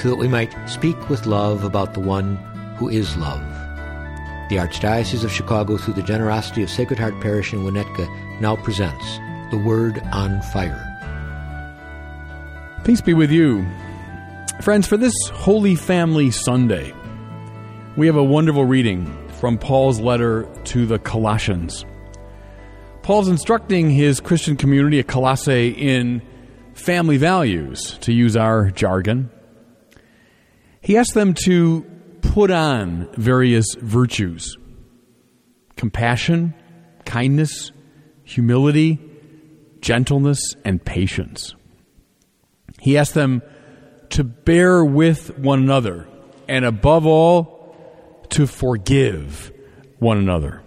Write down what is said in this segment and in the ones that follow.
so that we might speak with love about the one who is love. The Archdiocese of Chicago, through the generosity of Sacred Heart Parish in Winnetka, now presents The Word on Fire. Peace be with you. Friends, for this Holy Family Sunday, we have a wonderful reading from Paul's letter to the Colossians. Paul's instructing his Christian community at Colossae in family values, to use our jargon. He asks them to put on various virtues compassion, kindness, humility, gentleness, and patience. He asks them to bear with one another, and above all, to forgive one another.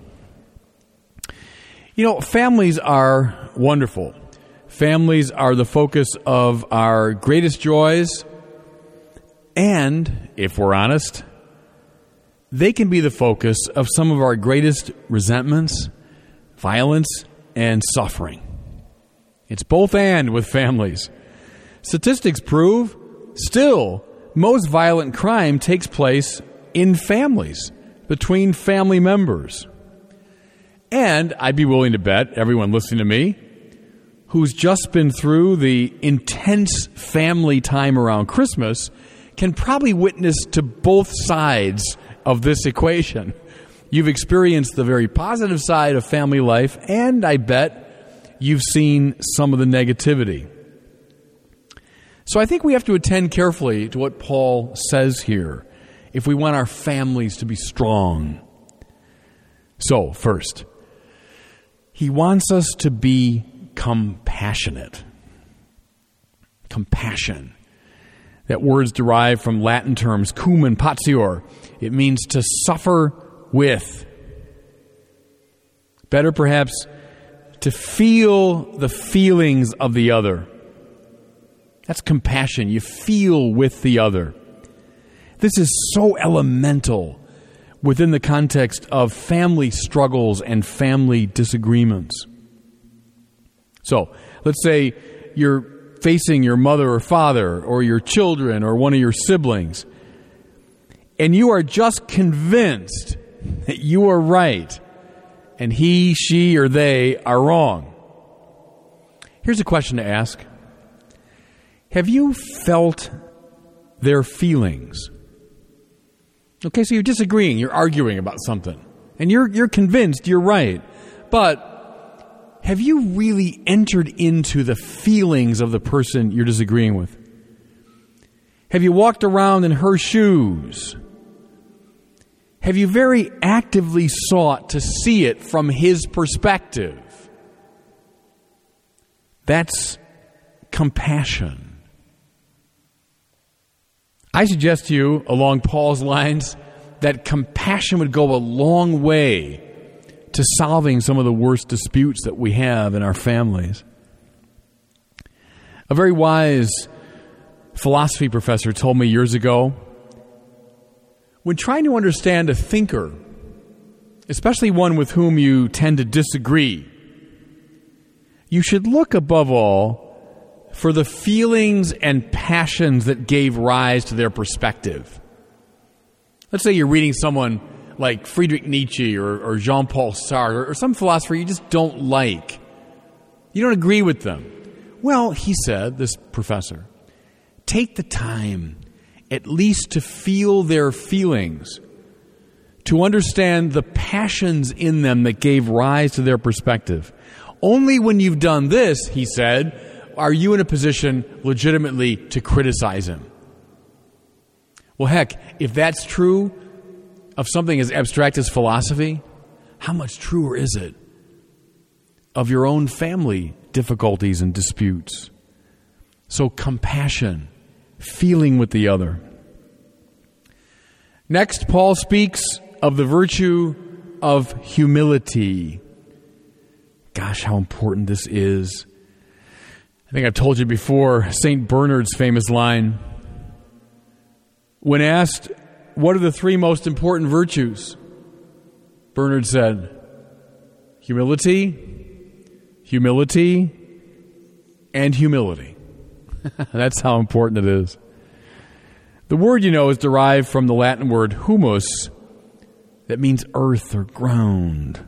You know, families are wonderful. Families are the focus of our greatest joys, and, if we're honest, they can be the focus of some of our greatest resentments, violence, and suffering. It's both and with families. Statistics prove still most violent crime takes place in families, between family members. And I'd be willing to bet everyone listening to me who's just been through the intense family time around Christmas can probably witness to both sides of this equation. You've experienced the very positive side of family life, and I bet you've seen some of the negativity. So I think we have to attend carefully to what Paul says here if we want our families to be strong. So, first, he wants us to be compassionate. Compassion. That word's derived from Latin terms cum and patior. It means to suffer with. Better perhaps to feel the feelings of the other. That's compassion. You feel with the other. This is so elemental within the context of family struggles and family disagreements. So, let's say you're facing your mother or father or your children or one of your siblings, and you are just convinced that you are right and he, she, or they are wrong. Here's a question to ask Have you felt their feelings? Okay, so you're disagreeing, you're arguing about something, and you're, you're convinced you're right. But have you really entered into the feelings of the person you're disagreeing with? Have you walked around in her shoes? Have you very actively sought to see it from his perspective? That's compassion. I suggest to you, along Paul's lines, that compassion would go a long way to solving some of the worst disputes that we have in our families. A very wise philosophy professor told me years ago when trying to understand a thinker, especially one with whom you tend to disagree, you should look above all for the feelings and passions that gave rise to their perspective. Let's say you're reading someone like Friedrich Nietzsche or, or Jean Paul Sartre or some philosopher you just don't like. You don't agree with them. Well, he said, this professor, take the time at least to feel their feelings, to understand the passions in them that gave rise to their perspective. Only when you've done this, he said, are you in a position legitimately to criticize him? Well, heck, if that's true of something as abstract as philosophy, how much truer is it of your own family difficulties and disputes? So, compassion, feeling with the other. Next, Paul speaks of the virtue of humility. Gosh, how important this is. I think I've told you before St. Bernard's famous line. When asked, What are the three most important virtues? Bernard said, Humility, humility, and humility. That's how important it is. The word, you know, is derived from the Latin word humus, that means earth or ground.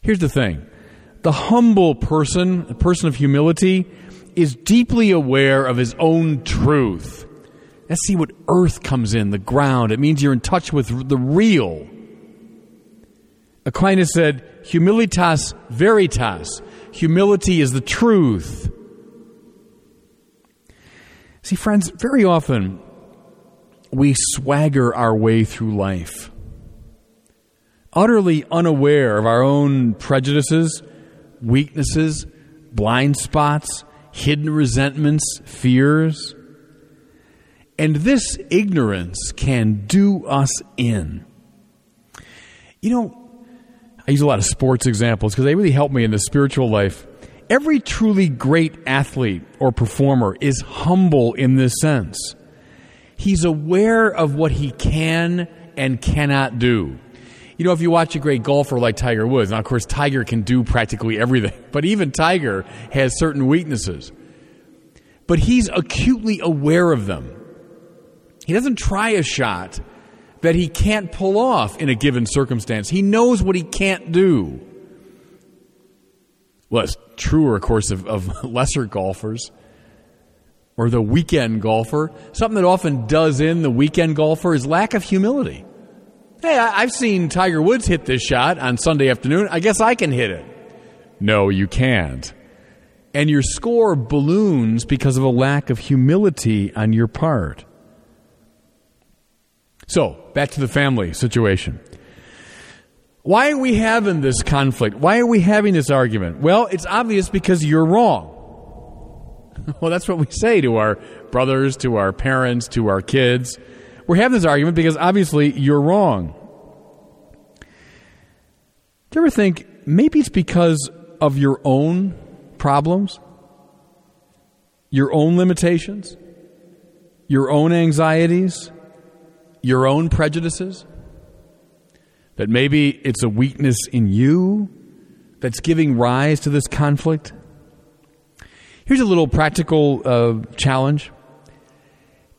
Here's the thing the humble person, the person of humility, is deeply aware of his own truth. Let's see what earth comes in, the ground. It means you're in touch with the real. Aquinas said, Humilitas veritas. Humility is the truth. See, friends, very often we swagger our way through life, utterly unaware of our own prejudices, weaknesses, blind spots, hidden resentments, fears. And this ignorance can do us in. You know, I use a lot of sports examples because they really help me in the spiritual life. Every truly great athlete or performer is humble in this sense. He's aware of what he can and cannot do. You know, if you watch a great golfer like Tiger Woods, now of course Tiger can do practically everything, but even Tiger has certain weaknesses. But he's acutely aware of them. He doesn't try a shot that he can't pull off in a given circumstance. He knows what he can't do. Well, it's truer, of course, of, of lesser golfers or the weekend golfer. Something that often does in the weekend golfer is lack of humility. Hey, I've seen Tiger Woods hit this shot on Sunday afternoon. I guess I can hit it. No, you can't. And your score balloons because of a lack of humility on your part. So, back to the family situation. Why are we having this conflict? Why are we having this argument? Well, it's obvious because you're wrong. Well, that's what we say to our brothers, to our parents, to our kids. We're having this argument because obviously you're wrong. Do you ever think maybe it's because of your own problems, your own limitations, your own anxieties? Your own prejudices? That maybe it's a weakness in you that's giving rise to this conflict? Here's a little practical uh, challenge.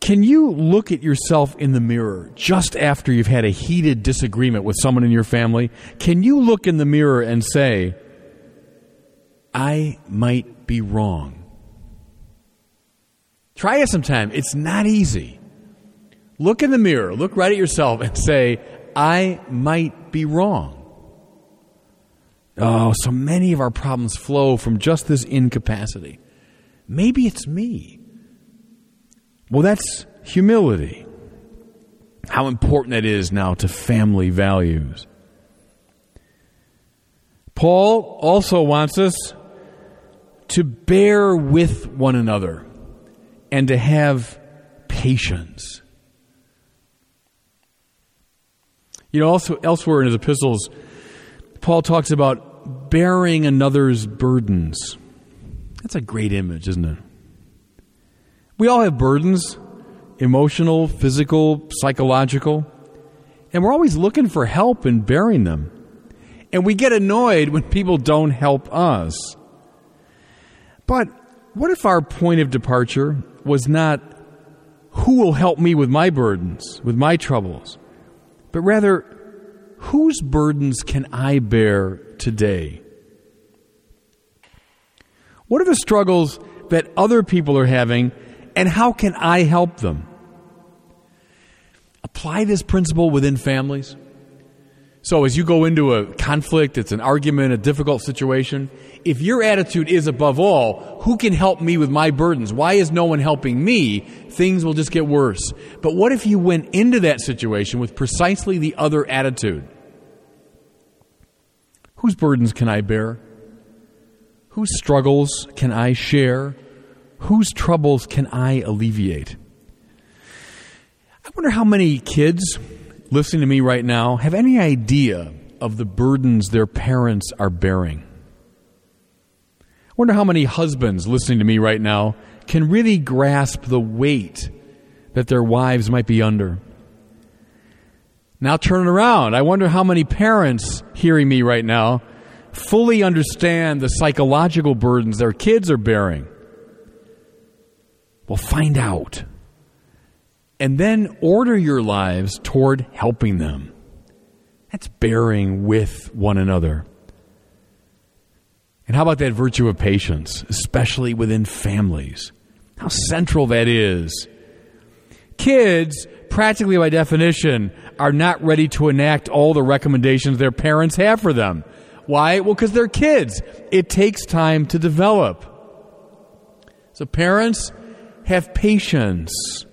Can you look at yourself in the mirror just after you've had a heated disagreement with someone in your family? Can you look in the mirror and say, I might be wrong? Try it sometime. It's not easy. Look in the mirror, look right at yourself, and say, I might be wrong. Oh, so many of our problems flow from just this incapacity. Maybe it's me. Well, that's humility. How important that is now to family values. Paul also wants us to bear with one another and to have patience. You know, also elsewhere in his epistles, Paul talks about bearing another's burdens. That's a great image, isn't it? We all have burdens emotional, physical, psychological, and we're always looking for help in bearing them. And we get annoyed when people don't help us. But what if our point of departure was not who will help me with my burdens, with my troubles? But rather, whose burdens can I bear today? What are the struggles that other people are having, and how can I help them? Apply this principle within families. So, as you go into a conflict, it's an argument, a difficult situation, if your attitude is above all, who can help me with my burdens? Why is no one helping me? Things will just get worse. But what if you went into that situation with precisely the other attitude? Whose burdens can I bear? Whose struggles can I share? Whose troubles can I alleviate? I wonder how many kids listening to me right now have any idea of the burdens their parents are bearing. I wonder how many husbands listening to me right now can really grasp the weight that their wives might be under. Now turn around. I wonder how many parents hearing me right now fully understand the psychological burdens their kids are bearing. Well, find out. And then order your lives toward helping them. That's bearing with one another. And how about that virtue of patience, especially within families? How central that is. Kids, practically by definition, are not ready to enact all the recommendations their parents have for them. Why? Well, because they're kids. It takes time to develop. So, parents, have patience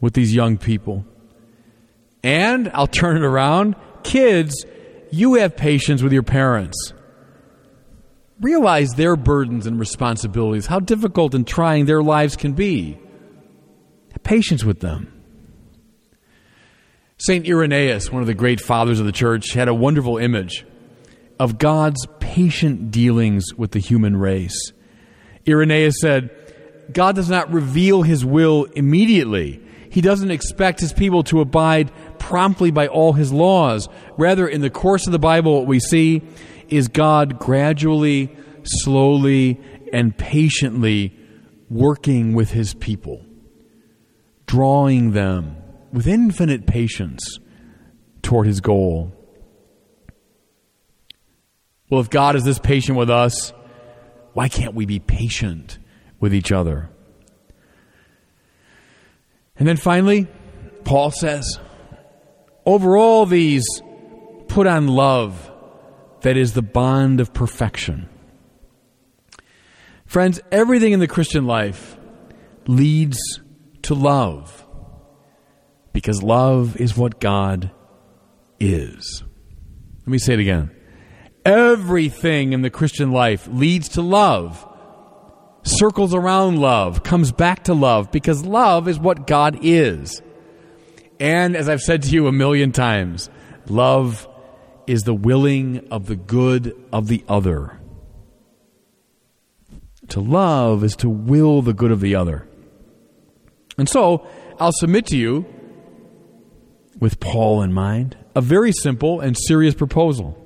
with these young people. And I'll turn it around. Kids, you have patience with your parents. Realize their burdens and responsibilities, how difficult and trying their lives can be. Have patience with them. St. Irenaeus, one of the great fathers of the church, had a wonderful image of God's patient dealings with the human race. Irenaeus said, God does not reveal his will immediately. He doesn't expect his people to abide promptly by all his laws. Rather, in the course of the Bible, what we see is God gradually, slowly, and patiently working with his people, drawing them with infinite patience toward his goal. Well, if God is this patient with us, why can't we be patient with each other? And then finally, Paul says, over all these, put on love that is the bond of perfection. Friends, everything in the Christian life leads to love because love is what God is. Let me say it again. Everything in the Christian life leads to love, circles around love, comes back to love, because love is what God is. And as I've said to you a million times, love is the willing of the good of the other. To love is to will the good of the other. And so, I'll submit to you, with Paul in mind, a very simple and serious proposal.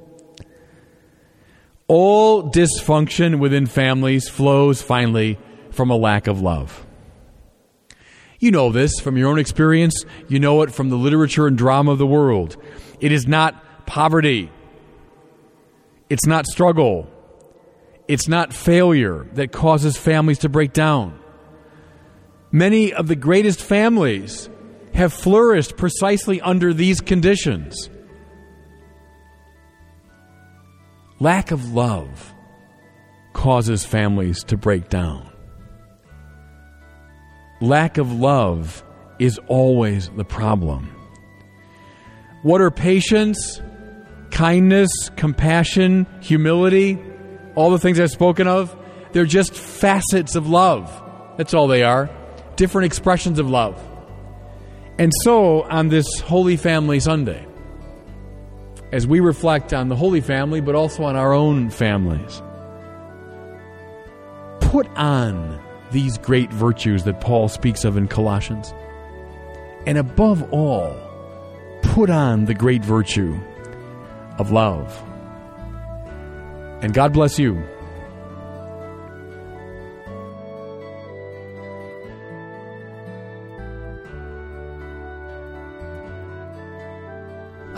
All dysfunction within families flows finally from a lack of love. You know this from your own experience. You know it from the literature and drama of the world. It is not poverty. It's not struggle. It's not failure that causes families to break down. Many of the greatest families have flourished precisely under these conditions. Lack of love causes families to break down. Lack of love is always the problem. What are patience, kindness, compassion, humility, all the things I've spoken of? They're just facets of love. That's all they are. Different expressions of love. And so, on this Holy Family Sunday, as we reflect on the Holy Family, but also on our own families, put on these great virtues that Paul speaks of in Colossians. And above all, put on the great virtue of love. And God bless you.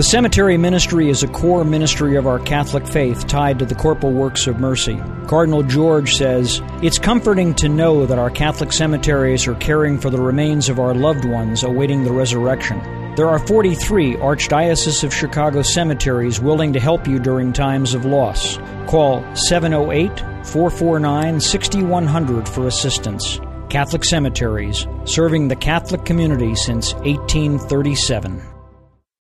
The cemetery ministry is a core ministry of our Catholic faith tied to the corporal works of mercy. Cardinal George says, It's comforting to know that our Catholic cemeteries are caring for the remains of our loved ones awaiting the resurrection. There are 43 Archdiocese of Chicago cemeteries willing to help you during times of loss. Call 708 449 6100 for assistance. Catholic Cemeteries, serving the Catholic community since 1837.